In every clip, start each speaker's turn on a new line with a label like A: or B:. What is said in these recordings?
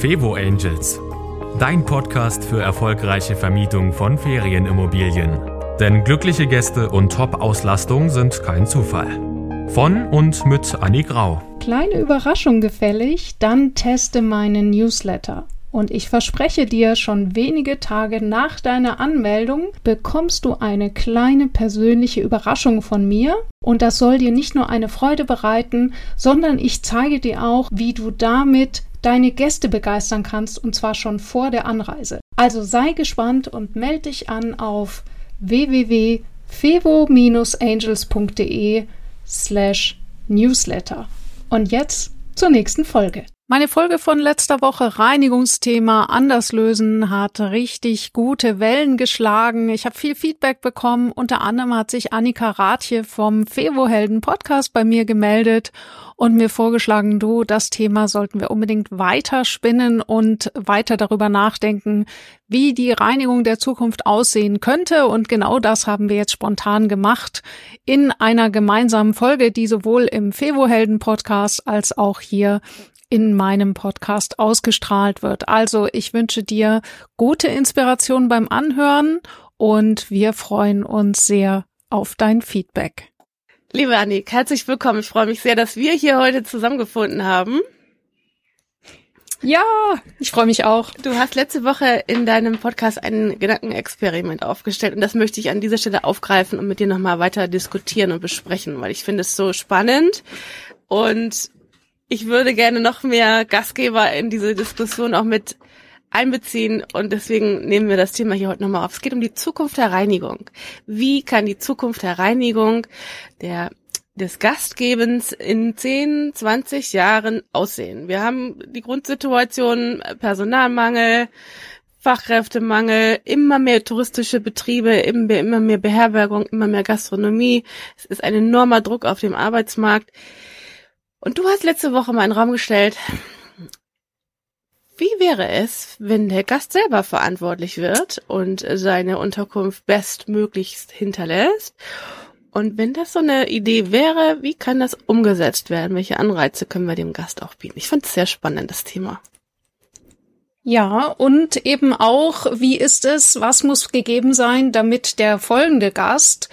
A: Fevo Angels, dein Podcast für erfolgreiche Vermietung von Ferienimmobilien. Denn glückliche Gäste und Top-Auslastung sind kein Zufall. Von und mit Annie Grau.
B: Kleine Überraschung gefällig, dann teste meinen Newsletter. Und ich verspreche dir, schon wenige Tage nach deiner Anmeldung bekommst du eine kleine persönliche Überraschung von mir. Und das soll dir nicht nur eine Freude bereiten, sondern ich zeige dir auch, wie du damit deine Gäste begeistern kannst, und zwar schon vor der Anreise. Also sei gespannt und melde dich an auf www.fevo-angels.de slash newsletter. Und jetzt zur nächsten Folge. Meine Folge von letzter Woche Reinigungsthema anders lösen hat richtig gute Wellen geschlagen. Ich habe viel Feedback bekommen. Unter anderem hat sich Annika Rathje vom Fevo-Helden Podcast bei mir gemeldet und mir vorgeschlagen, du, das Thema sollten wir unbedingt weiter spinnen und weiter darüber nachdenken, wie die Reinigung der Zukunft aussehen könnte. Und genau das haben wir jetzt spontan gemacht in einer gemeinsamen Folge, die sowohl im Fevo-Helden Podcast als auch hier in meinem Podcast ausgestrahlt wird. Also ich wünsche dir gute Inspiration beim Anhören und wir freuen uns sehr auf dein Feedback.
C: Liebe Annik, herzlich willkommen. Ich freue mich sehr, dass wir hier heute zusammengefunden haben.
B: Ja, ich freue mich auch.
C: Du hast letzte Woche in deinem Podcast ein Gedankenexperiment aufgestellt und das möchte ich an dieser Stelle aufgreifen und mit dir nochmal weiter diskutieren und besprechen, weil ich finde es so spannend und ich würde gerne noch mehr Gastgeber in diese Diskussion auch mit einbeziehen und deswegen nehmen wir das Thema hier heute nochmal auf. Es geht um die Zukunft der Reinigung. Wie kann die Zukunft der Reinigung der des Gastgebens in 10, 20 Jahren aussehen? Wir haben die Grundsituation Personalmangel, Fachkräftemangel, immer mehr touristische Betriebe, immer mehr Beherbergung, immer mehr Gastronomie. Es ist ein enormer Druck auf dem Arbeitsmarkt. Und du hast letzte Woche mal einen Raum gestellt. Wie wäre es, wenn der Gast selber verantwortlich wird und seine Unterkunft bestmöglichst hinterlässt? Und wenn das so eine Idee wäre, wie kann das umgesetzt werden? Welche Anreize können wir dem Gast auch bieten? Ich fand es sehr spannend, das Thema.
B: Ja, und eben auch, wie ist es, was muss gegeben sein, damit der folgende Gast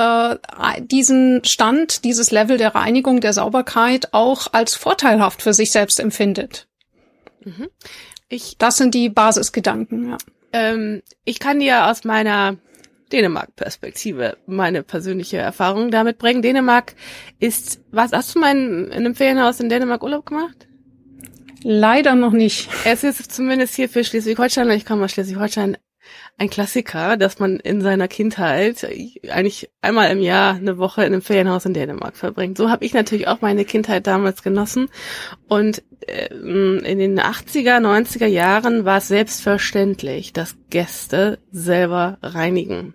B: äh, diesen Stand, dieses Level der Reinigung, der Sauberkeit auch als vorteilhaft für sich selbst empfindet. Mhm. Ich, das sind die Basisgedanken, ja.
C: Ähm, ich kann dir aus meiner Dänemark-Perspektive meine persönliche Erfahrung damit bringen. Dänemark ist, was, hast du mal in, in einem Ferienhaus in Dänemark Urlaub gemacht?
B: Leider noch nicht.
C: Es ist zumindest hier für Schleswig-Holstein, ich komme aus Schleswig-Holstein, ein Klassiker, dass man in seiner Kindheit eigentlich einmal im Jahr eine Woche in einem Ferienhaus in Dänemark verbringt. So habe ich natürlich auch meine Kindheit damals genossen. Und äh, in den 80er, 90er Jahren war es selbstverständlich, dass Gäste selber reinigen.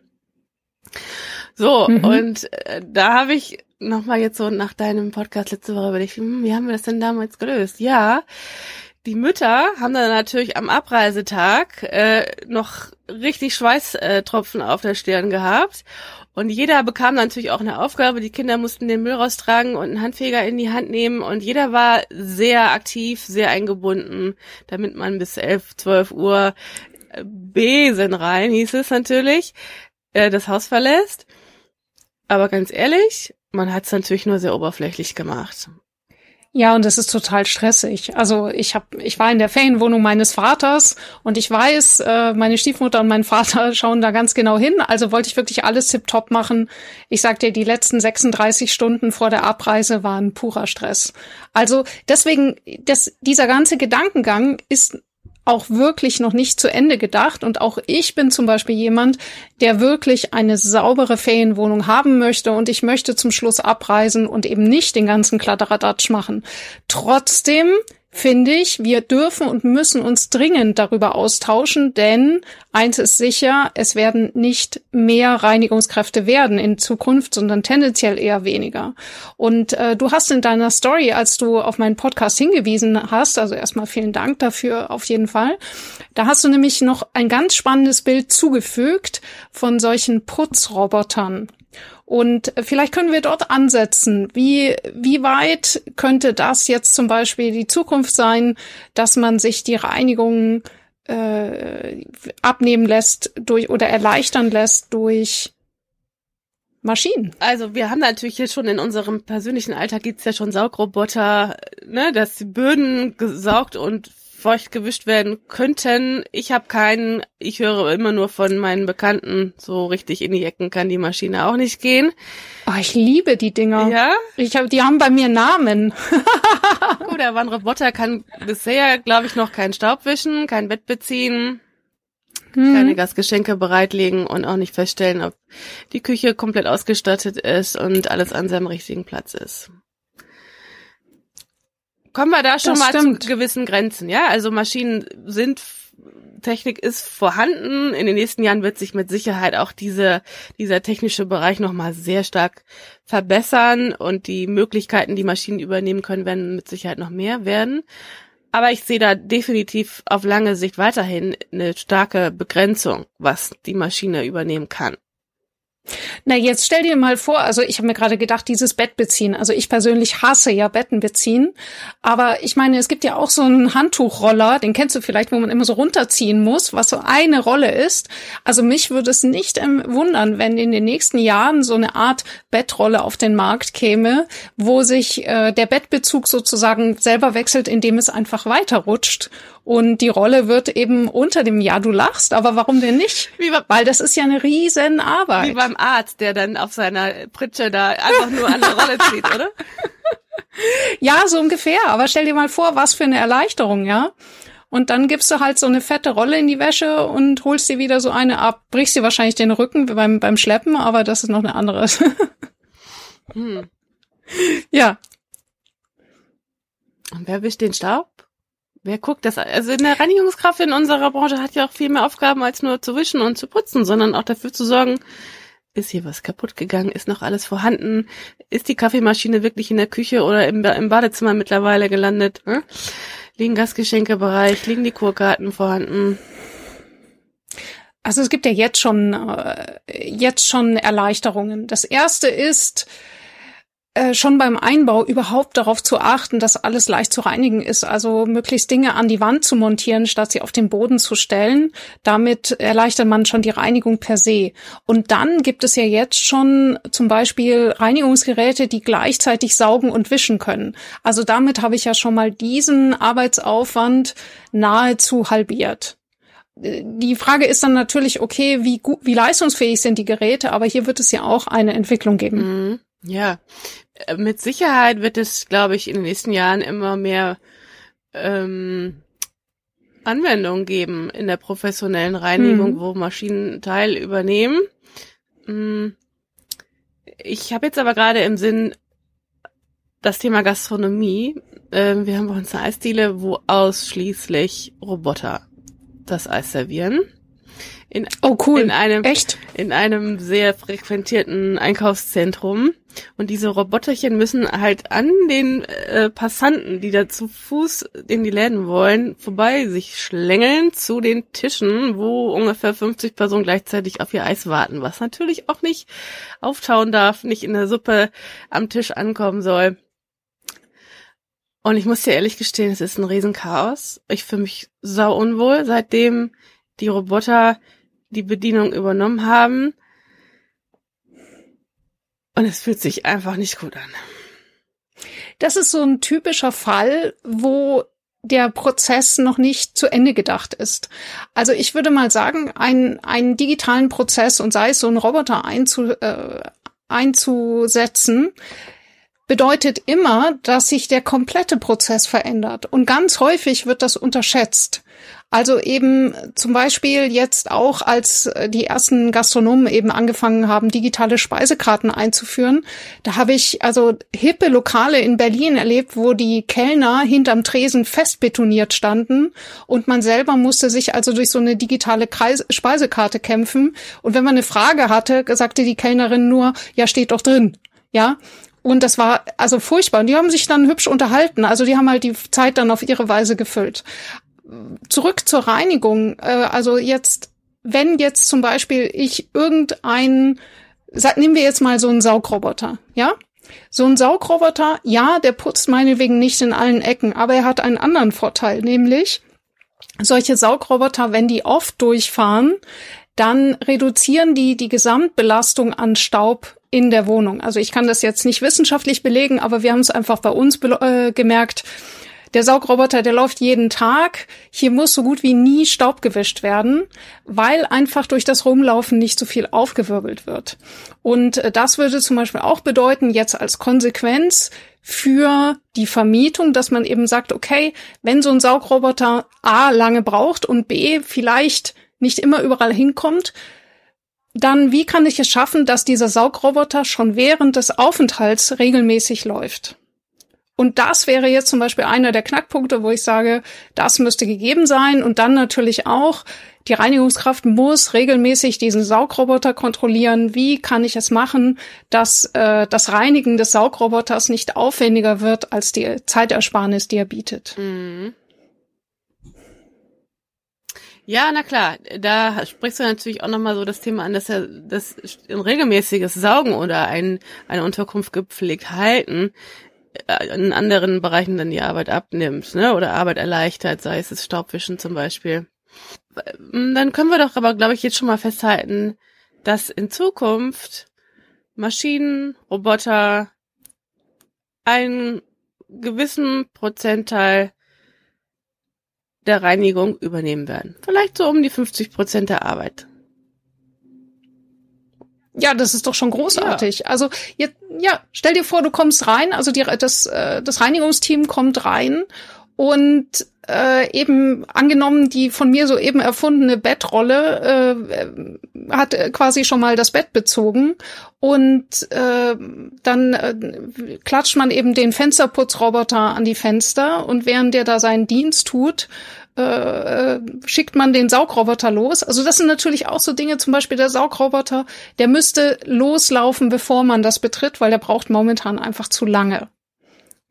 C: So, mhm. und äh, da habe ich nochmal jetzt so nach deinem Podcast letzte Woche überlegt, hm, wie haben wir das denn damals gelöst? Ja, die Mütter haben dann natürlich am Abreisetag äh, noch richtig Schweißtropfen auf der Stirn gehabt. Und jeder bekam natürlich auch eine Aufgabe. Die Kinder mussten den Müll raustragen und einen Handfeger in die Hand nehmen. Und jeder war sehr aktiv, sehr eingebunden, damit man bis elf, zwölf Uhr äh, Besen rein, hieß es natürlich, äh, das Haus verlässt. Aber ganz ehrlich, man hat es natürlich nur sehr oberflächlich gemacht.
B: Ja, und es ist total stressig. Also ich habe, ich war in der Ferienwohnung meines Vaters und ich weiß, äh, meine Stiefmutter und mein Vater schauen da ganz genau hin. Also wollte ich wirklich alles tipptopp machen. Ich sag dir, die letzten 36 Stunden vor der Abreise waren purer Stress. Also deswegen, das, dieser ganze Gedankengang ist auch wirklich noch nicht zu Ende gedacht. Und auch ich bin zum Beispiel jemand, der wirklich eine saubere Ferienwohnung haben möchte und ich möchte zum Schluss abreisen und eben nicht den ganzen Kladderadatsch machen. Trotzdem finde ich, wir dürfen und müssen uns dringend darüber austauschen, denn eins ist sicher, es werden nicht mehr Reinigungskräfte werden in Zukunft, sondern tendenziell eher weniger. Und äh, du hast in deiner Story, als du auf meinen Podcast hingewiesen hast, also erstmal vielen Dank dafür auf jeden Fall, da hast du nämlich noch ein ganz spannendes Bild zugefügt von solchen Putzrobotern. Und vielleicht können wir dort ansetzen. Wie, wie weit könnte das jetzt zum Beispiel die Zukunft sein, dass man sich die Reinigung äh, abnehmen lässt durch oder erleichtern lässt durch Maschinen.
C: Also wir haben natürlich jetzt schon in unserem persönlichen Alltag gibt's ja schon Saugroboter, ne, dass die Böden gesaugt und feucht gewischt werden könnten. Ich habe keinen, ich höre immer nur von meinen Bekannten, so richtig in die Ecken kann die Maschine auch nicht gehen.
B: Oh, ich liebe die Dinger.
C: Ja?
B: Ich hab, die haben bei mir Namen.
C: Gut, der One Roboter kann bisher, glaube ich, noch keinen Staub wischen, kein Bett beziehen, hm. keine Gastgeschenke bereitlegen und auch nicht feststellen, ob die Küche komplett ausgestattet ist und alles an seinem richtigen Platz ist kommen wir da schon das mal stimmt. zu gewissen Grenzen, ja? Also Maschinen sind Technik ist vorhanden. In den nächsten Jahren wird sich mit Sicherheit auch diese, dieser technische Bereich nochmal sehr stark verbessern und die Möglichkeiten, die Maschinen übernehmen können, werden mit Sicherheit noch mehr werden. Aber ich sehe da definitiv auf lange Sicht weiterhin eine starke Begrenzung, was die Maschine übernehmen kann.
B: Na, jetzt stell dir mal vor, also ich habe mir gerade gedacht, dieses Bett beziehen. Also ich persönlich hasse ja Betten beziehen. Aber ich meine, es gibt ja auch so einen Handtuchroller, den kennst du vielleicht, wo man immer so runterziehen muss, was so eine Rolle ist. Also mich würde es nicht wundern, wenn in den nächsten Jahren so eine Art Bettrolle auf den Markt käme, wo sich äh, der Bettbezug sozusagen selber wechselt, indem es einfach weiterrutscht und die Rolle wird eben unter dem Ja, du lachst, aber warum denn nicht? Bei, Weil das ist ja eine riesen Arbeit.
C: Wie beim Arzt, der dann auf seiner Pritsche da einfach nur an der Rolle zieht, oder?
B: Ja, so ungefähr. Aber stell dir mal vor, was für eine Erleichterung, ja? Und dann gibst du halt so eine fette Rolle in die Wäsche und holst dir wieder so eine ab. Brichst dir wahrscheinlich den Rücken beim, beim Schleppen, aber das ist noch eine andere. hm. Ja.
C: Und wer wischt den Staub? Wer guckt das? Also eine Reinigungskraft in unserer Branche hat ja auch viel mehr Aufgaben als nur zu wischen und zu putzen, sondern auch dafür zu sorgen, ist hier was kaputt gegangen? Ist noch alles vorhanden? Ist die Kaffeemaschine wirklich in der Küche oder im, im Badezimmer mittlerweile gelandet? Hm? Liegen Gastgeschenkebereich? Liegen die Kurkarten vorhanden?
B: Also es gibt ja jetzt schon, äh, jetzt schon Erleichterungen. Das erste ist, äh, schon beim Einbau überhaupt darauf zu achten, dass alles leicht zu reinigen ist. Also möglichst Dinge an die Wand zu montieren, statt sie auf den Boden zu stellen. Damit erleichtert man schon die Reinigung per se. Und dann gibt es ja jetzt schon zum Beispiel Reinigungsgeräte, die gleichzeitig saugen und wischen können. Also damit habe ich ja schon mal diesen Arbeitsaufwand nahezu halbiert die Frage ist dann natürlich, okay, wie wie leistungsfähig sind die Geräte, aber hier wird es ja auch eine Entwicklung geben.
C: Ja, äh, mit Sicherheit wird es, glaube ich, in den nächsten Jahren immer mehr ähm, Anwendungen geben in der professionellen Reinigung, mhm. wo Maschinen Teil übernehmen. Mm. Ich habe jetzt aber gerade im Sinn das Thema Gastronomie. Ähm, wir haben bei uns eine Eisdiele, wo ausschließlich Roboter das Eis servieren.
B: In, oh cool.
C: In einem,
B: Echt?
C: In einem sehr frequentierten Einkaufszentrum. Und diese Roboterchen müssen halt an den äh, Passanten, die da zu Fuß in die Läden wollen, vorbei sich schlängeln zu den Tischen, wo ungefähr 50 Personen gleichzeitig auf ihr Eis warten, was natürlich auch nicht auftauen darf, nicht in der Suppe am Tisch ankommen soll. Und ich muss dir ehrlich gestehen, es ist ein Riesenchaos. Ich fühle mich sau unwohl, seitdem die Roboter die Bedienung übernommen haben. Und es fühlt sich einfach nicht gut an.
B: Das ist so ein typischer Fall, wo der Prozess noch nicht zu Ende gedacht ist. Also ich würde mal sagen, ein, einen digitalen Prozess und sei es so ein Roboter einzu, äh, einzusetzen, bedeutet immer, dass sich der komplette Prozess verändert. Und ganz häufig wird das unterschätzt. Also eben zum Beispiel jetzt auch, als die ersten Gastronomen eben angefangen haben, digitale Speisekarten einzuführen, da habe ich also hippe Lokale in Berlin erlebt, wo die Kellner hinterm Tresen festbetoniert standen und man selber musste sich also durch so eine digitale Kreis Speisekarte kämpfen. Und wenn man eine Frage hatte, sagte die Kellnerin nur, ja, steht doch drin. Ja, und das war also furchtbar. Und die haben sich dann hübsch unterhalten. Also die haben halt die Zeit dann auf ihre Weise gefüllt. Zurück zur Reinigung. Äh, also jetzt, wenn jetzt zum Beispiel ich irgendein nehmen wir jetzt mal so einen Saugroboter, ja? So ein Saugroboter, ja, der putzt meinetwegen nicht in allen Ecken, aber er hat einen anderen Vorteil, nämlich solche Saugroboter, wenn die oft durchfahren, dann reduzieren die die Gesamtbelastung an Staub in der Wohnung. Also ich kann das jetzt nicht wissenschaftlich belegen, aber wir haben es einfach bei uns äh, gemerkt. Der Saugroboter, der läuft jeden Tag. Hier muss so gut wie nie Staub gewischt werden, weil einfach durch das Rumlaufen nicht so viel aufgewirbelt wird. Und äh, das würde zum Beispiel auch bedeuten, jetzt als Konsequenz für die Vermietung, dass man eben sagt, okay, wenn so ein Saugroboter A lange braucht und B vielleicht nicht immer überall hinkommt, dann wie kann ich es schaffen, dass dieser Saugroboter schon während des Aufenthalts regelmäßig läuft? Und das wäre jetzt zum Beispiel einer der Knackpunkte, wo ich sage, das müsste gegeben sein. Und dann natürlich auch, die Reinigungskraft muss regelmäßig diesen Saugroboter kontrollieren. Wie kann ich es machen, dass äh, das Reinigen des Saugroboters nicht aufwendiger wird als die Zeitersparnis, die er bietet? Mhm.
C: Ja, na klar, da sprichst du natürlich auch nochmal so das Thema an, dass er das ein regelmäßiges Saugen oder ein, eine Unterkunft gepflegt halten äh, in anderen Bereichen dann die Arbeit abnimmt, ne? Oder Arbeit erleichtert, sei es das Staubwischen zum Beispiel. Dann können wir doch aber, glaube ich, jetzt schon mal festhalten, dass in Zukunft Maschinen, Roboter einen gewissen Prozentteil der Reinigung übernehmen werden. Vielleicht so um die 50 Prozent der Arbeit.
B: Ja, das ist doch schon großartig. Ja. Also jetzt, ja, stell dir vor, du kommst rein, also die, das, äh, das Reinigungsteam kommt rein und äh, eben angenommen, die von mir soeben erfundene Bettrolle äh, hat quasi schon mal das Bett bezogen und äh, dann äh, klatscht man eben den Fensterputzroboter an die Fenster und während der da seinen Dienst tut, äh, schickt man den Saugroboter los. Also das sind natürlich auch so Dinge, zum Beispiel der Saugroboter, der müsste loslaufen, bevor man das betritt, weil der braucht momentan einfach zu lange.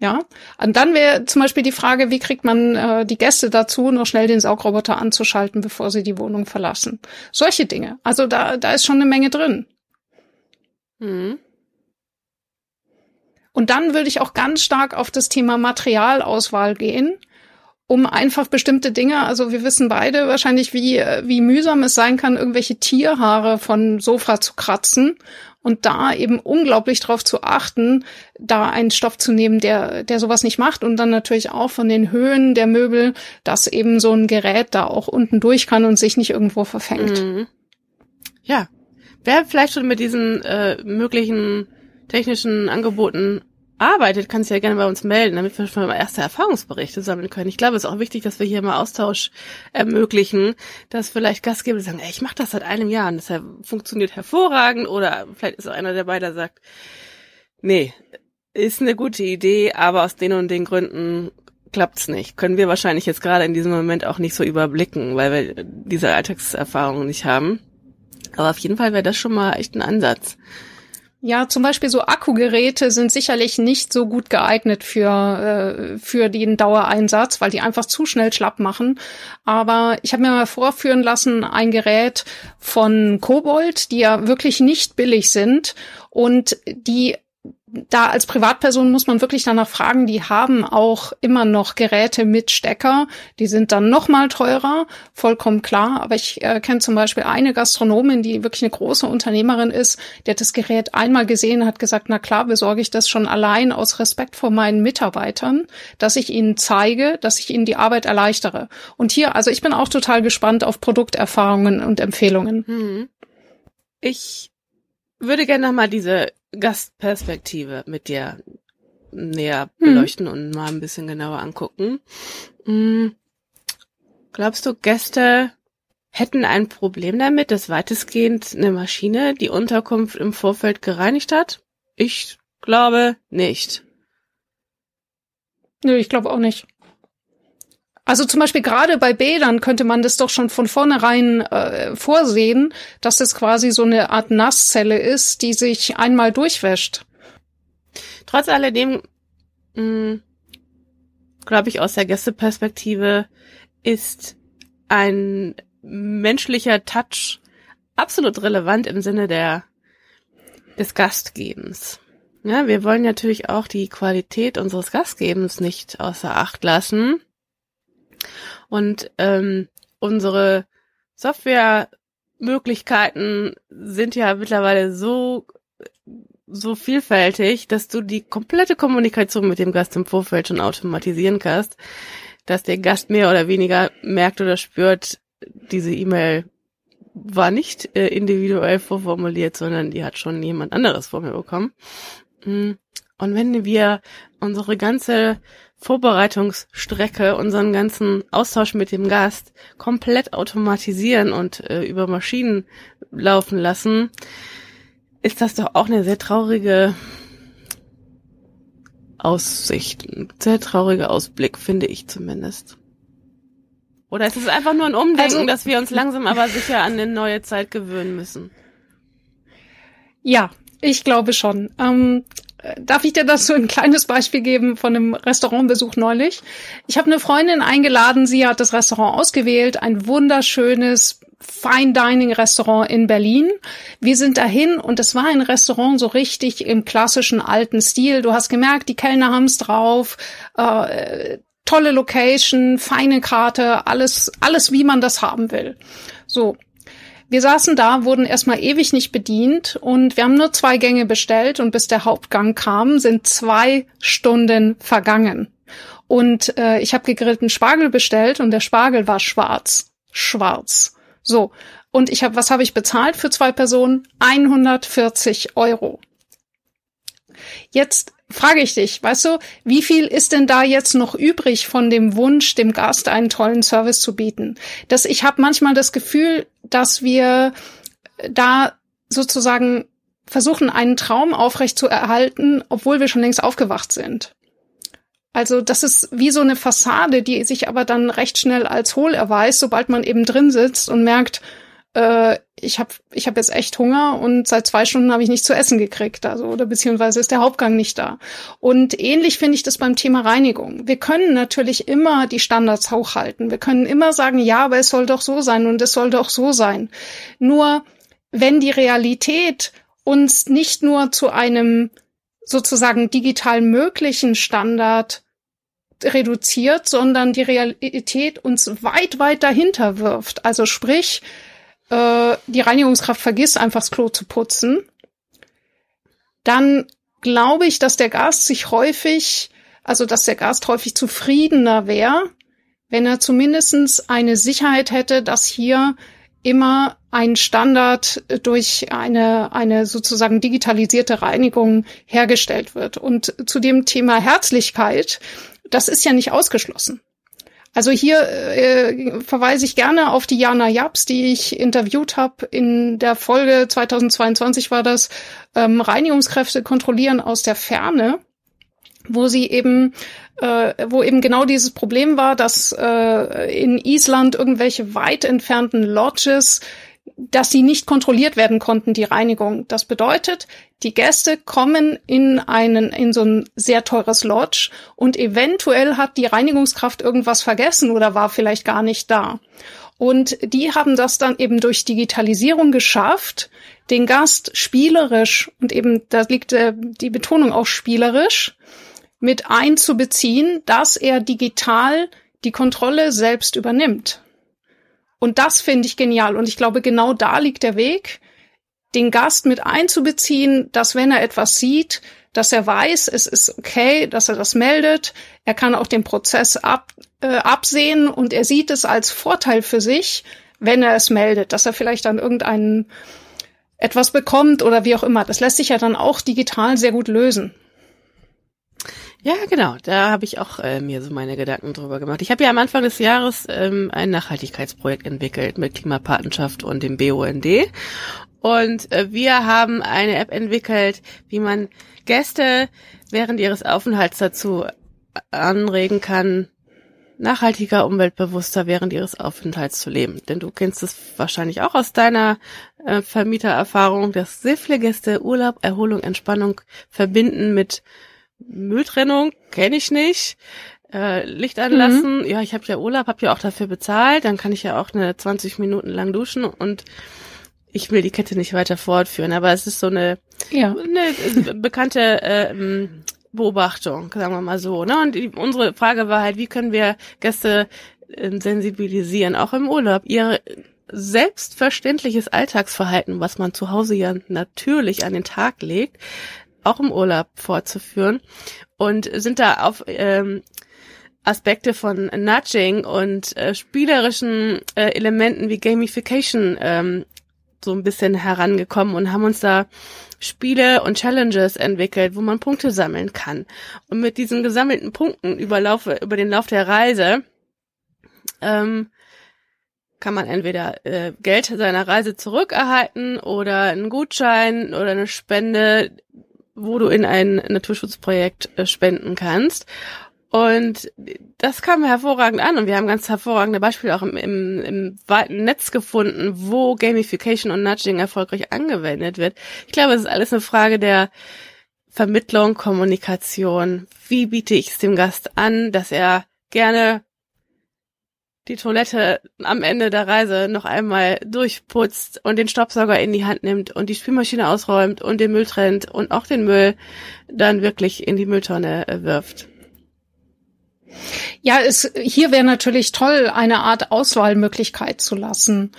B: Ja, und dann wäre zum Beispiel die Frage, wie kriegt man äh, die Gäste dazu, noch schnell den Saugroboter anzuschalten, bevor sie die Wohnung verlassen. Solche Dinge. Also da, da ist schon eine Menge drin. Mhm. Und dann würde ich auch ganz stark auf das Thema Materialauswahl gehen um einfach bestimmte Dinge, also wir wissen beide wahrscheinlich, wie, wie mühsam es sein kann, irgendwelche Tierhaare von Sofa zu kratzen und da eben unglaublich darauf zu achten, da einen Stoff zu nehmen, der, der sowas nicht macht und dann natürlich auch von den Höhen der Möbel, dass eben so ein Gerät da auch unten durch kann und sich nicht irgendwo verfängt. Mhm.
C: Ja, wer vielleicht schon mit diesen äh, möglichen technischen Angeboten arbeitet, kann sich ja gerne bei uns melden, damit wir schon mal erste Erfahrungsberichte sammeln können. Ich glaube, es ist auch wichtig, dass wir hier mal Austausch ermöglichen, dass vielleicht Gastgeber sagen, ey, ich mache das seit einem Jahr und das funktioniert hervorragend oder vielleicht ist auch einer beiden, der sagt, nee, ist eine gute Idee, aber aus den und den Gründen klappt's nicht. Können wir wahrscheinlich jetzt gerade in diesem Moment auch nicht so überblicken, weil wir diese Alltagserfahrungen nicht haben. Aber auf jeden Fall wäre das schon mal echt ein Ansatz.
B: Ja, zum Beispiel so Akkugeräte sind sicherlich nicht so gut geeignet für, äh, für den Dauereinsatz, weil die einfach zu schnell schlapp machen. Aber ich habe mir mal vorführen lassen, ein Gerät von Kobold, die ja wirklich nicht billig sind und die da als Privatperson muss man wirklich danach fragen, die haben auch immer noch Geräte mit Stecker, die sind dann noch mal teurer, vollkommen klar. Aber ich äh, kenne zum Beispiel eine Gastronomin, die wirklich eine große Unternehmerin ist, die hat das Gerät einmal gesehen, hat gesagt, na klar, besorge ich das schon allein aus Respekt vor meinen Mitarbeitern, dass ich ihnen zeige, dass ich ihnen die Arbeit erleichtere. Und hier, also ich bin auch total gespannt auf Produkterfahrungen und Empfehlungen. Hm.
C: Ich würde gerne nochmal diese Gastperspektive mit dir näher mhm. beleuchten mhm. und mal ein bisschen genauer angucken. Mhm. Glaubst du, Gäste hätten ein Problem damit, dass weitestgehend eine Maschine die Unterkunft im Vorfeld gereinigt hat? Ich glaube nicht.
B: Nö, ich glaube auch nicht. Also zum Beispiel gerade bei Bädern könnte man das doch schon von vornherein äh, vorsehen, dass es quasi so eine Art Nasszelle ist, die sich einmal durchwäscht.
C: Trotz alledem, hm, glaube ich, aus der Gästeperspektive ist ein menschlicher Touch absolut relevant im Sinne der des Gastgebens. Ja, wir wollen natürlich auch die Qualität unseres Gastgebens nicht außer Acht lassen. Und ähm, unsere Softwaremöglichkeiten sind ja mittlerweile so so vielfältig, dass du die komplette Kommunikation mit dem Gast im Vorfeld schon automatisieren kannst, dass der Gast mehr oder weniger merkt oder spürt, diese E-Mail war nicht äh, individuell vorformuliert, sondern die hat schon jemand anderes vor mir bekommen. Mm. Und wenn wir unsere ganze Vorbereitungsstrecke, unseren ganzen Austausch mit dem Gast komplett automatisieren und äh, über Maschinen laufen lassen, ist das doch auch eine sehr traurige Aussicht, ein sehr trauriger Ausblick, finde ich zumindest. Oder ist es einfach nur ein Umdenken, also, dass wir uns langsam aber sicher an eine neue Zeit gewöhnen müssen?
B: Ja, ich glaube schon. Ähm, darf ich dir dazu ein kleines Beispiel geben von einem Restaurantbesuch neulich? Ich habe eine Freundin eingeladen, sie hat das Restaurant ausgewählt, ein wunderschönes Fine Dining Restaurant in Berlin. Wir sind dahin und es war ein Restaurant so richtig im klassischen alten Stil. Du hast gemerkt, die Kellner haben's drauf. Äh, tolle Location, feine Karte, alles, alles wie man das haben will. So. Wir saßen da, wurden erstmal ewig nicht bedient und wir haben nur zwei Gänge bestellt und bis der Hauptgang kam, sind zwei Stunden vergangen. Und äh, ich habe gegrillten Spargel bestellt und der Spargel war schwarz. Schwarz. So. Und ich habe, was habe ich bezahlt für zwei Personen? 140 Euro. Jetzt frage ich dich, weißt du, wie viel ist denn da jetzt noch übrig von dem Wunsch, dem Gast einen tollen Service zu bieten? Dass ich habe manchmal das Gefühl, dass wir da sozusagen versuchen, einen Traum aufrecht obwohl wir schon längst aufgewacht sind. Also das ist wie so eine Fassade, die sich aber dann recht schnell als hohl erweist, sobald man eben drin sitzt und merkt, äh, ich habe ich hab jetzt echt Hunger und seit zwei Stunden habe ich nichts zu essen gekriegt, also oder beziehungsweise ist der Hauptgang nicht da. Und ähnlich finde ich das beim Thema Reinigung. Wir können natürlich immer die Standards hochhalten. Wir können immer sagen, ja, aber es soll doch so sein und es soll doch so sein. Nur wenn die Realität uns nicht nur zu einem sozusagen digital möglichen Standard reduziert, sondern die Realität uns weit, weit dahinter wirft. Also sprich, äh, die Reinigungskraft vergisst, einfach das Klo zu putzen, dann glaube ich, dass der Gast sich häufig, also dass der Gast häufig zufriedener wäre, wenn er zumindestens eine Sicherheit hätte, dass hier immer ein Standard durch eine, eine sozusagen digitalisierte Reinigung hergestellt wird. Und zu dem Thema Herzlichkeit, das ist ja nicht ausgeschlossen. Also hier äh, verweise ich gerne auf die Jana Japs, die ich interviewt habe. In der Folge 2022 war das ähm, Reinigungskräfte kontrollieren aus der Ferne, wo sie eben äh, wo eben genau dieses Problem war, dass äh, in Island irgendwelche weit entfernten Lodges dass sie nicht kontrolliert werden konnten, die Reinigung. Das bedeutet, die Gäste kommen in einen, in so ein sehr teures Lodge und eventuell hat die Reinigungskraft irgendwas vergessen oder war vielleicht gar nicht da. Und die haben das dann eben durch Digitalisierung geschafft, den Gast spielerisch und eben, da liegt äh, die Betonung auch spielerisch, mit einzubeziehen, dass er digital die Kontrolle selbst übernimmt. Und das finde ich genial. Und ich glaube, genau da liegt der Weg, den Gast mit einzubeziehen, dass wenn er etwas sieht, dass er weiß, es ist okay, dass er das meldet. Er kann auch den Prozess ab, äh, absehen und er sieht es als Vorteil für sich, wenn er es meldet, dass er vielleicht dann irgendeinen etwas bekommt oder wie auch immer. Das lässt sich ja dann auch digital sehr gut lösen.
C: Ja, genau. Da habe ich auch äh, mir so meine Gedanken drüber gemacht. Ich habe ja am Anfang des Jahres ähm, ein Nachhaltigkeitsprojekt entwickelt mit Klimapatenschaft und dem BUND. Und äh, wir haben eine App entwickelt, wie man Gäste während ihres Aufenthalts dazu anregen kann, nachhaltiger, umweltbewusster während ihres Aufenthalts zu leben. Denn du kennst es wahrscheinlich auch aus deiner äh, Vermietererfahrung, dass sehr viele Gäste Urlaub, Erholung, Entspannung verbinden mit Mülltrennung kenne ich nicht. Äh, Licht anlassen, mhm. ja, ich habe ja Urlaub, habe ja auch dafür bezahlt, dann kann ich ja auch eine 20 Minuten lang duschen und ich will die Kette nicht weiter fortführen, aber es ist so eine ja. eine bekannte äh, Beobachtung, sagen wir mal so. Ne? Und die, unsere Frage war halt, wie können wir Gäste äh, sensibilisieren, auch im Urlaub, ihr selbstverständliches Alltagsverhalten, was man zu Hause ja natürlich an den Tag legt, auch im Urlaub fortzuführen und sind da auf ähm, Aspekte von Nudging und äh, spielerischen äh, Elementen wie Gamification ähm, so ein bisschen herangekommen und haben uns da Spiele und Challenges entwickelt, wo man Punkte sammeln kann. Und mit diesen gesammelten Punkten über, Laufe, über den Lauf der Reise ähm, kann man entweder äh, Geld seiner Reise zurückerhalten oder einen Gutschein oder eine Spende, wo du in ein Naturschutzprojekt äh, spenden kannst. Und das kam hervorragend an und wir haben ganz hervorragende Beispiele auch im, im, im weiten Netz gefunden, wo Gamification und Nudging erfolgreich angewendet wird. Ich glaube, es ist alles eine Frage der Vermittlung, Kommunikation. Wie biete ich es dem Gast an, dass er gerne die Toilette am Ende der Reise noch einmal durchputzt und den Staubsauger in die Hand nimmt und die Spülmaschine ausräumt und den Müll trennt und auch den Müll dann wirklich in die Mülltonne wirft.
B: Ja, es, hier wäre natürlich toll, eine Art Auswahlmöglichkeit zu lassen.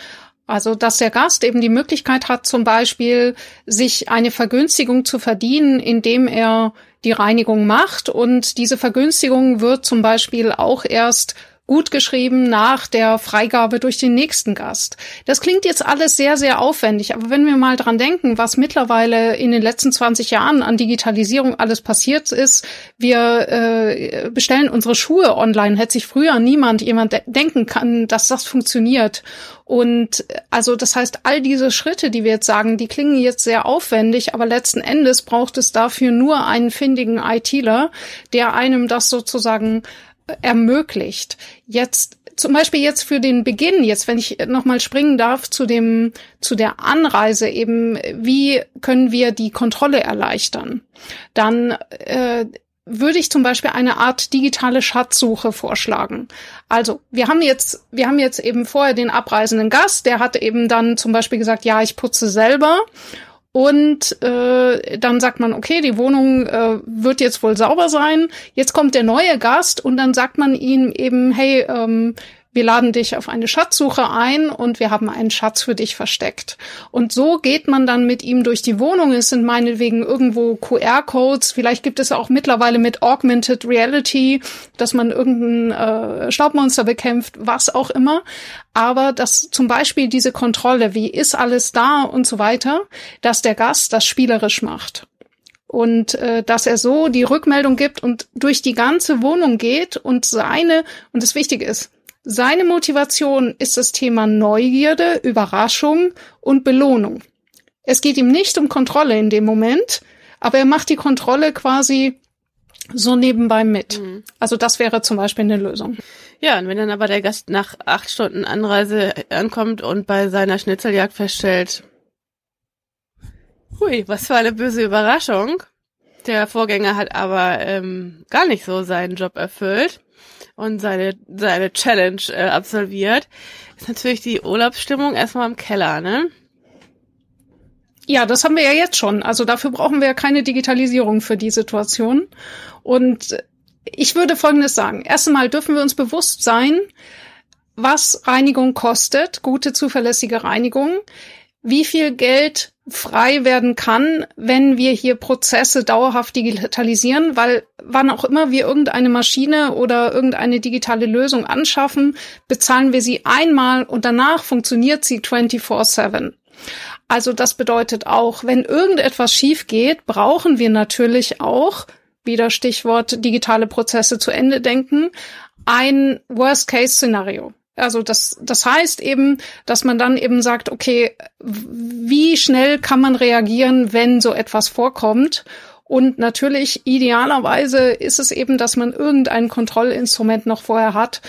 B: Also, dass der Gast eben die Möglichkeit hat, zum Beispiel sich eine Vergünstigung zu verdienen, indem er die Reinigung macht. Und diese Vergünstigung wird zum Beispiel auch erst gut geschrieben nach der Freigabe durch den nächsten Gast. Das klingt jetzt alles sehr, sehr aufwendig, aber wenn wir mal dran denken, was mittlerweile in den letzten 20 Jahren an Digitalisierung alles passiert ist, wir äh, bestellen unsere Schuhe online, hätte sich früher niemand jemand de denken kann, dass das funktioniert. Und also das heißt, all diese Schritte, die wir jetzt sagen, die klingen jetzt sehr aufwendig, aber letzten Endes braucht es dafür nur einen findigen ITler, der einem das sozusagen ermöglicht. Jetzt zum Beispiel jetzt für den Beginn, jetzt wenn ich nochmal springen darf zu dem, zu der Anreise eben, wie können wir die Kontrolle erleichtern? Dann äh, würde ich zum Beispiel eine Art digitale Schatzsuche vorschlagen. Also wir haben jetzt, wir haben jetzt eben vorher den abreisenden Gast, der hat eben dann zum Beispiel gesagt, ja, ich putze selber und äh, dann sagt man, okay, die Wohnung äh, wird jetzt wohl sauber sein. Jetzt kommt der neue Gast und dann sagt man ihm eben, hey, ähm, wir laden dich auf eine Schatzsuche ein und wir haben einen Schatz für dich versteckt. Und so geht man dann mit ihm durch die Wohnung. Es sind meinetwegen irgendwo QR-Codes. Vielleicht gibt es auch mittlerweile mit Augmented Reality, dass man irgendein äh, Staubmonster bekämpft, was auch immer. Aber dass zum Beispiel diese Kontrolle, wie ist alles da und so weiter, dass der Gast das spielerisch macht und äh, dass er so die Rückmeldung gibt und durch die ganze Wohnung geht und seine und das Wichtige ist, seine Motivation ist das Thema Neugierde, Überraschung und Belohnung. Es geht ihm nicht um Kontrolle in dem Moment, aber er macht die Kontrolle quasi so nebenbei mit. Mhm. Also das wäre zum Beispiel eine Lösung.
C: Ja, und wenn dann aber der Gast nach acht Stunden Anreise ankommt und bei seiner Schnitzeljagd feststellt, hui, was für eine böse Überraschung. Der Vorgänger hat aber ähm, gar nicht so seinen Job erfüllt und seine, seine Challenge äh, absolviert, ist natürlich die Urlaubsstimmung erstmal im Keller, ne?
B: Ja, das haben wir ja jetzt schon. Also dafür brauchen wir ja keine Digitalisierung für die Situation. Und ich würde Folgendes sagen. Erst einmal dürfen wir uns bewusst sein, was Reinigung kostet, gute, zuverlässige Reinigung wie viel Geld frei werden kann, wenn wir hier Prozesse dauerhaft digitalisieren, weil wann auch immer wir irgendeine Maschine oder irgendeine digitale Lösung anschaffen, bezahlen wir sie einmal und danach funktioniert sie 24/7. Also das bedeutet auch, wenn irgendetwas schief geht, brauchen wir natürlich auch, wieder Stichwort digitale Prozesse zu Ende denken, ein Worst-Case-Szenario. Also das, das heißt eben, dass man dann eben sagt, okay, wie schnell kann man reagieren, wenn so etwas vorkommt? Und natürlich, idealerweise ist es eben, dass man irgendein Kontrollinstrument noch vorher hat.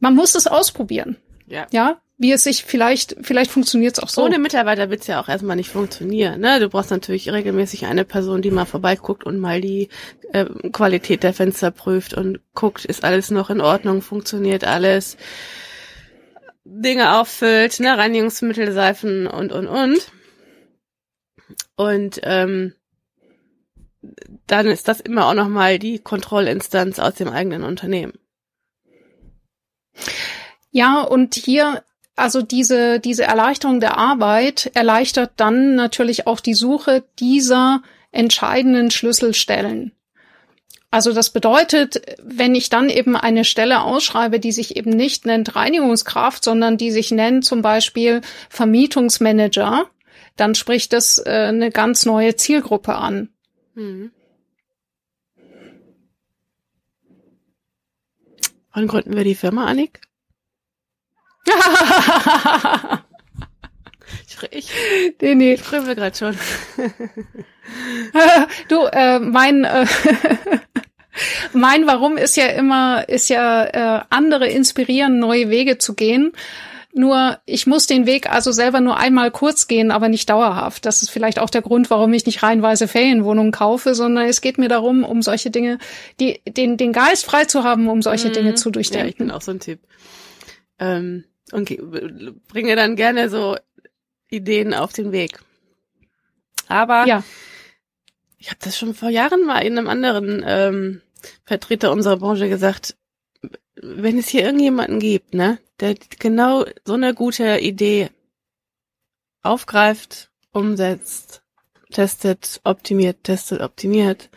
B: Man muss es ausprobieren. Ja. Ja. Wie es sich vielleicht, vielleicht funktioniert es auch so.
C: Ohne Mitarbeiter wird es ja auch erstmal nicht funktionieren. Ne? Du brauchst natürlich regelmäßig eine Person, die mal vorbeiguckt und mal die äh, Qualität der Fenster prüft und guckt, ist alles noch in Ordnung, funktioniert alles Dinge auffüllt, ne, Reinigungsmittel, Seifen und und und. Und ähm, dann ist das immer auch nochmal die Kontrollinstanz aus dem eigenen Unternehmen.
B: Ja, und hier, also diese, diese Erleichterung der Arbeit erleichtert dann natürlich auch die Suche dieser entscheidenden Schlüsselstellen. Also das bedeutet, wenn ich dann eben eine Stelle ausschreibe, die sich eben nicht nennt Reinigungskraft, sondern die sich nennt zum Beispiel Vermietungsmanager, dann spricht das äh, eine ganz neue Zielgruppe an. Mhm.
C: Wann gründen wir die Firma, Annik? ich, ich, nee, nee. ich grübel gerade schon.
B: du, äh, mein, äh, mein Warum ist ja immer, ist ja äh, andere inspirieren, neue Wege zu gehen. Nur ich muss den Weg also selber nur einmal kurz gehen, aber nicht dauerhaft. Das ist vielleicht auch der Grund, warum ich nicht reihenweise Ferienwohnungen kaufe, sondern es geht mir darum, um solche Dinge, die den den Geist frei zu haben, um solche mhm. Dinge zu durchdenken. Ja,
C: ich bin auch so ein Typ. Ähm, okay, bringe dann gerne so Ideen auf den Weg. Aber ja. ich habe das schon vor Jahren mal in einem anderen ähm, Vertreter unserer Branche gesagt, wenn es hier irgendjemanden gibt, ne, der genau so eine gute Idee aufgreift, umsetzt, testet, optimiert, testet, optimiert,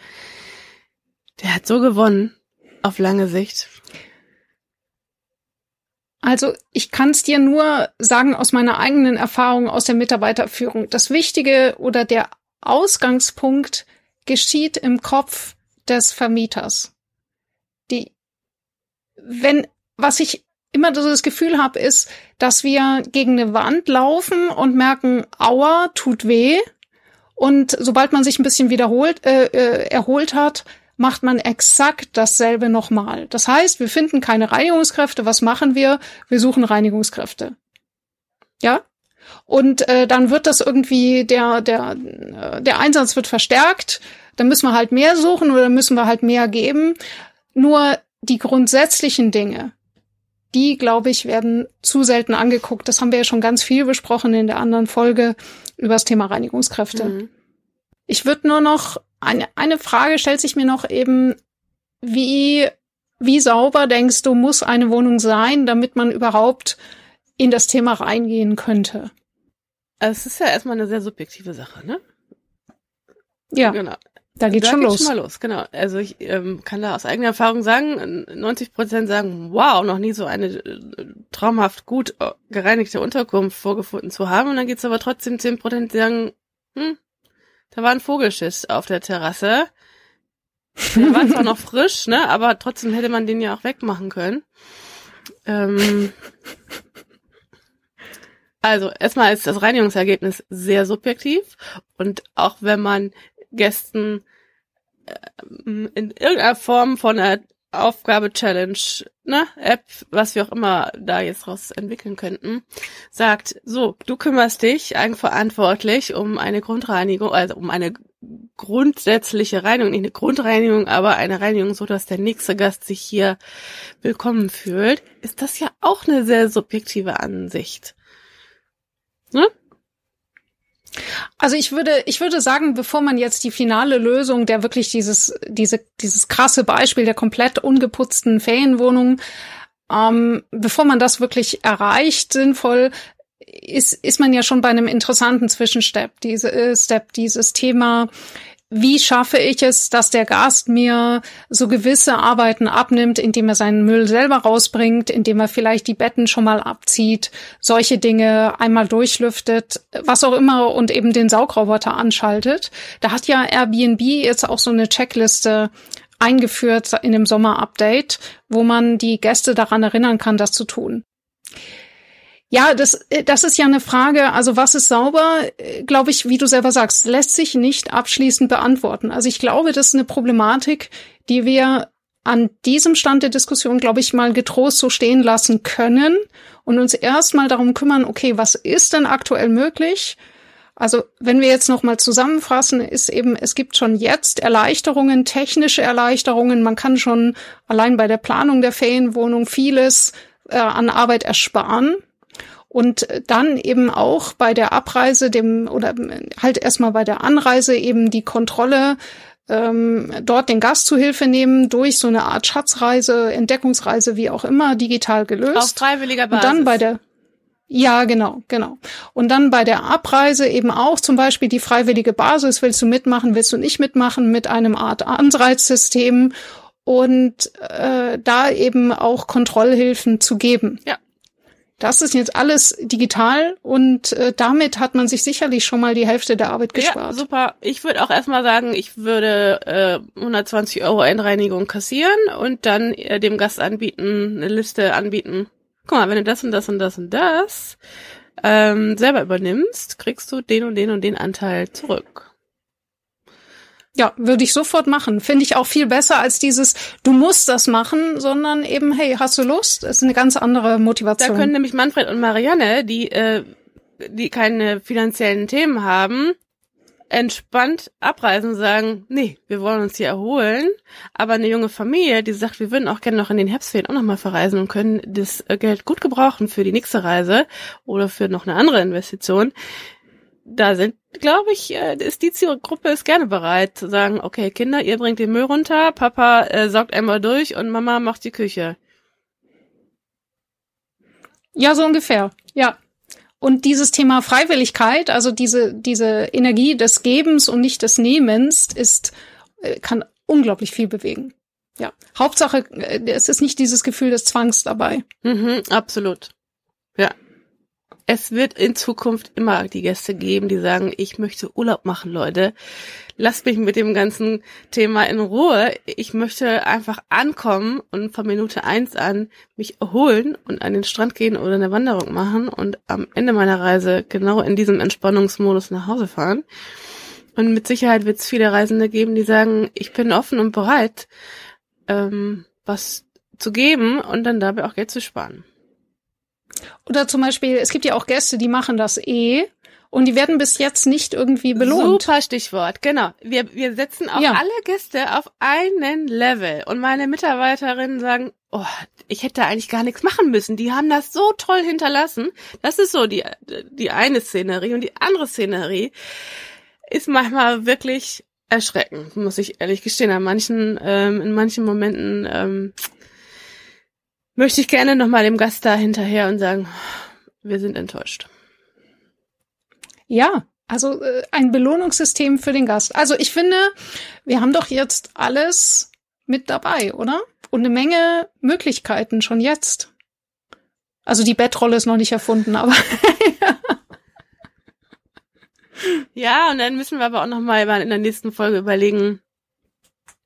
C: der hat so gewonnen auf lange Sicht.
B: Also ich kann es dir nur sagen aus meiner eigenen Erfahrung aus der Mitarbeiterführung. Das Wichtige oder der Ausgangspunkt geschieht im Kopf des Vermieters. Die, wenn, was ich immer das Gefühl habe, ist, dass wir gegen eine Wand laufen und merken, aua, tut weh. Und sobald man sich ein bisschen wiederholt, äh, äh, erholt hat, macht man exakt dasselbe nochmal. Das heißt, wir finden keine Reinigungskräfte. Was machen wir? Wir suchen Reinigungskräfte. Ja? Und äh, dann wird das irgendwie, der, der, äh, der Einsatz wird verstärkt. Dann müssen wir halt mehr suchen oder müssen wir halt mehr geben. Nur die grundsätzlichen Dinge, die, glaube ich, werden zu selten angeguckt. Das haben wir ja schon ganz viel besprochen in der anderen Folge über das Thema Reinigungskräfte. Mhm. Ich würde nur noch, eine, eine Frage stellt sich mir noch eben, wie, wie sauber denkst du, muss eine Wohnung sein, damit man überhaupt in das Thema reingehen könnte?
C: Also es ist ja erstmal eine sehr subjektive Sache, ne?
B: Ja. Genau. Da geht da schon los. schon
C: mal los, genau. Also ich ähm, kann da aus eigener Erfahrung sagen, 90 Prozent sagen, wow, noch nie so eine äh, traumhaft gut äh, gereinigte Unterkunft vorgefunden zu haben. Und dann gibt's aber trotzdem 10 Prozent, die sagen, hm, da war ein Vogelschiss auf der Terrasse. Der war zwar noch frisch, ne, aber trotzdem hätte man den ja auch wegmachen können. Ähm, also erstmal ist das Reinigungsergebnis sehr subjektiv und auch wenn man Gästen äh, in irgendeiner Form von einer Aufgabe, Challenge, ne, App, was wir auch immer da jetzt raus entwickeln könnten, sagt, so, du kümmerst dich eigenverantwortlich um eine Grundreinigung, also um eine grundsätzliche Reinigung, nicht eine Grundreinigung, aber eine Reinigung, so dass der nächste Gast sich hier willkommen fühlt, ist das ja auch eine sehr subjektive Ansicht. Ne?
B: Also ich würde, ich würde sagen, bevor man jetzt die finale Lösung der wirklich dieses, diese, dieses krasse Beispiel der komplett ungeputzten Ferienwohnung, ähm, bevor man das wirklich erreicht, sinnvoll, ist, ist man ja schon bei einem interessanten Zwischenstep, diese äh, Step, dieses Thema, wie schaffe ich es, dass der Gast mir so gewisse Arbeiten abnimmt, indem er seinen Müll selber rausbringt, indem er vielleicht die Betten schon mal abzieht, solche Dinge einmal durchlüftet, was auch immer und eben den Saugroboter anschaltet. Da hat ja Airbnb jetzt auch so eine Checkliste eingeführt in dem Sommer-Update, wo man die Gäste daran erinnern kann, das zu tun. Ja, das, äh, das ist ja eine Frage. Also was ist sauber, äh, glaube ich, wie du selber sagst, lässt sich nicht abschließend beantworten. Also ich glaube, das ist eine Problematik, die wir an diesem Stand der Diskussion, glaube ich, mal getrost so stehen lassen können und uns erstmal darum kümmern, okay, was ist denn aktuell möglich? Also, wenn wir jetzt nochmal zusammenfassen, ist eben, es gibt schon jetzt Erleichterungen, technische Erleichterungen. Man kann schon allein bei der Planung der Ferienwohnung vieles äh, an Arbeit ersparen und dann eben auch bei der Abreise dem oder halt erstmal bei der Anreise eben die Kontrolle ähm, dort den Gast zu Hilfe nehmen durch so eine Art Schatzreise, Entdeckungsreise, wie auch immer, digital gelöst.
C: Auf freiwilliger Basis.
B: Und dann bei der ja, genau, genau. Und dann bei der Abreise eben auch zum Beispiel die freiwillige Basis. Willst du mitmachen, willst du nicht mitmachen mit einem Art Anreizsystem und äh, da eben auch Kontrollhilfen zu geben.
C: Ja.
B: Das ist jetzt alles digital und äh, damit hat man sich sicherlich schon mal die Hälfte der Arbeit gespart.
C: Ja, super. Ich würde auch erstmal sagen, ich würde äh, 120 Euro Einreinigung kassieren und dann äh, dem Gast anbieten, eine Liste anbieten. Guck mal, wenn du das und das und das und das ähm, selber übernimmst, kriegst du den und den und den Anteil zurück.
B: Ja, würde ich sofort machen. Finde ich auch viel besser als dieses, du musst das machen, sondern eben, hey, hast du Lust? Das ist eine ganz andere Motivation.
C: Da können nämlich Manfred und Marianne, die, äh, die keine finanziellen Themen haben, entspannt abreisen und sagen, nee, wir wollen uns hier erholen. Aber eine junge Familie, die sagt, wir würden auch gerne noch in den Herbstferien auch nochmal verreisen und können das äh, Geld gut gebrauchen für die nächste Reise oder für noch eine andere Investition, da sind, glaube ich, äh, ist die Zielgruppe ist gerne bereit zu sagen, okay, Kinder, ihr bringt den Müll runter, Papa äh, saugt einmal durch und Mama macht die Küche.
B: Ja, so ungefähr. Ja. Und dieses Thema Freiwilligkeit, also diese, diese Energie des Gebens und nicht des Nehmens, ist, äh, kann unglaublich viel bewegen. Ja. Hauptsache, äh, es ist nicht dieses Gefühl des Zwangs dabei.
C: Mhm, absolut. Es wird in Zukunft immer die Gäste geben, die sagen, ich möchte Urlaub machen, Leute. Lasst mich mit dem ganzen Thema in Ruhe. Ich möchte einfach ankommen und von Minute eins an mich erholen und an den Strand gehen oder eine Wanderung machen und am Ende meiner Reise genau in diesem Entspannungsmodus nach Hause fahren. Und mit Sicherheit wird es viele Reisende geben, die sagen, ich bin offen und bereit, ähm, was zu geben und dann dabei auch Geld zu sparen.
B: Oder zum Beispiel, es gibt ja auch Gäste, die machen das eh und die werden bis jetzt nicht irgendwie belohnt.
C: Super Stichwort, genau. Wir, wir setzen auch ja. alle Gäste auf einen Level und meine Mitarbeiterinnen sagen, oh, ich hätte eigentlich gar nichts machen müssen. Die haben das so toll hinterlassen. Das ist so die, die eine Szenerie und die andere Szenerie ist manchmal wirklich erschreckend, muss ich ehrlich gestehen. An manchen, ähm, in manchen Momenten ähm, möchte ich gerne nochmal dem Gast da hinterher und sagen, wir sind enttäuscht.
B: Ja, also äh, ein Belohnungssystem für den Gast. Also ich finde, wir haben doch jetzt alles mit dabei, oder? Und eine Menge Möglichkeiten schon jetzt. Also die Bettrolle ist noch nicht erfunden, aber
C: ja, und dann müssen wir aber auch noch mal in der nächsten Folge überlegen,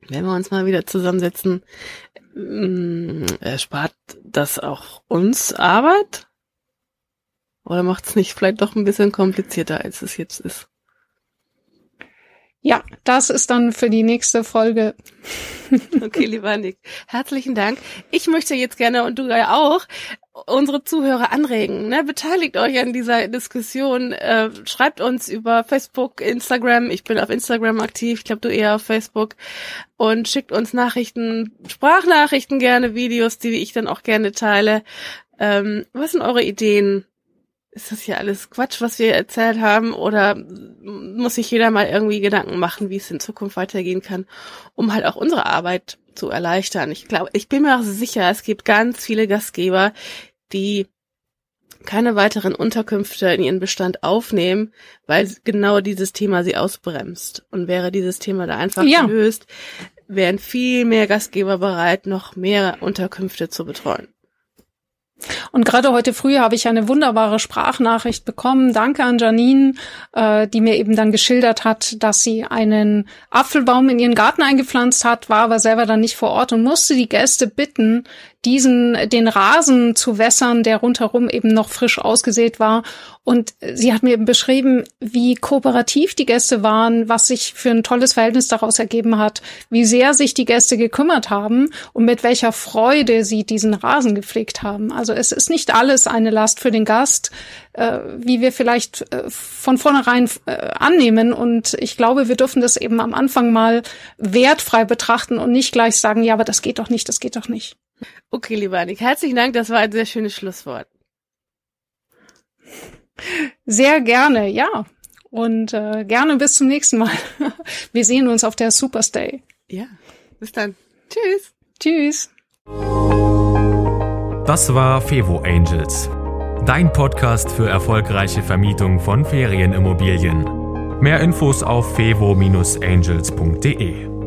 C: wenn wir uns mal wieder zusammensetzen, Mm, erspart das auch uns Arbeit? Oder macht es nicht vielleicht doch ein bisschen komplizierter, als es jetzt ist?
B: Ja, das ist dann für die nächste Folge.
C: okay, lieber Nick. Herzlichen Dank. Ich möchte jetzt gerne, und du ja auch, unsere Zuhörer anregen. Ne? Beteiligt euch an dieser Diskussion. Äh, schreibt uns über Facebook, Instagram. Ich bin auf Instagram aktiv. Ich glaube, du eher auf Facebook. Und schickt uns Nachrichten, Sprachnachrichten gerne, Videos, die ich dann auch gerne teile. Ähm, was sind eure Ideen? ist das hier alles Quatsch, was wir erzählt haben, oder muss sich jeder mal irgendwie Gedanken machen, wie es in Zukunft weitergehen kann, um halt auch unsere Arbeit zu erleichtern. Ich glaube, ich bin mir auch sicher, es gibt ganz viele Gastgeber, die keine weiteren Unterkünfte in ihren Bestand aufnehmen, weil genau dieses Thema sie ausbremst. Und wäre dieses Thema da einfach ja. gelöst, wären viel mehr Gastgeber bereit, noch mehr Unterkünfte zu betreuen.
B: Und gerade heute früh habe ich eine wunderbare Sprachnachricht bekommen. Danke an Janine, äh, die mir eben dann geschildert hat, dass sie einen Apfelbaum in ihren Garten eingepflanzt hat, war aber selber dann nicht vor Ort und musste die Gäste bitten, diesen, den Rasen zu wässern, der rundherum eben noch frisch ausgesät war. Und sie hat mir beschrieben, wie kooperativ die Gäste waren, was sich für ein tolles Verhältnis daraus ergeben hat, wie sehr sich die Gäste gekümmert haben und mit welcher Freude sie diesen Rasen gepflegt haben. Also es ist nicht alles eine Last für den Gast, äh, wie wir vielleicht äh, von vornherein äh, annehmen. Und ich glaube, wir dürfen das eben am Anfang mal wertfrei betrachten und nicht gleich sagen, ja, aber das geht doch nicht, das geht doch nicht.
C: Okay, lieber Annik, herzlichen Dank. Das war ein sehr schönes Schlusswort.
B: Sehr gerne, ja. Und äh, gerne bis zum nächsten Mal. Wir sehen uns auf der Superstay.
C: Ja, bis dann. Tschüss.
B: Tschüss.
A: Das war Fevo Angels, dein Podcast für erfolgreiche Vermietung von Ferienimmobilien. Mehr Infos auf fevo-angels.de.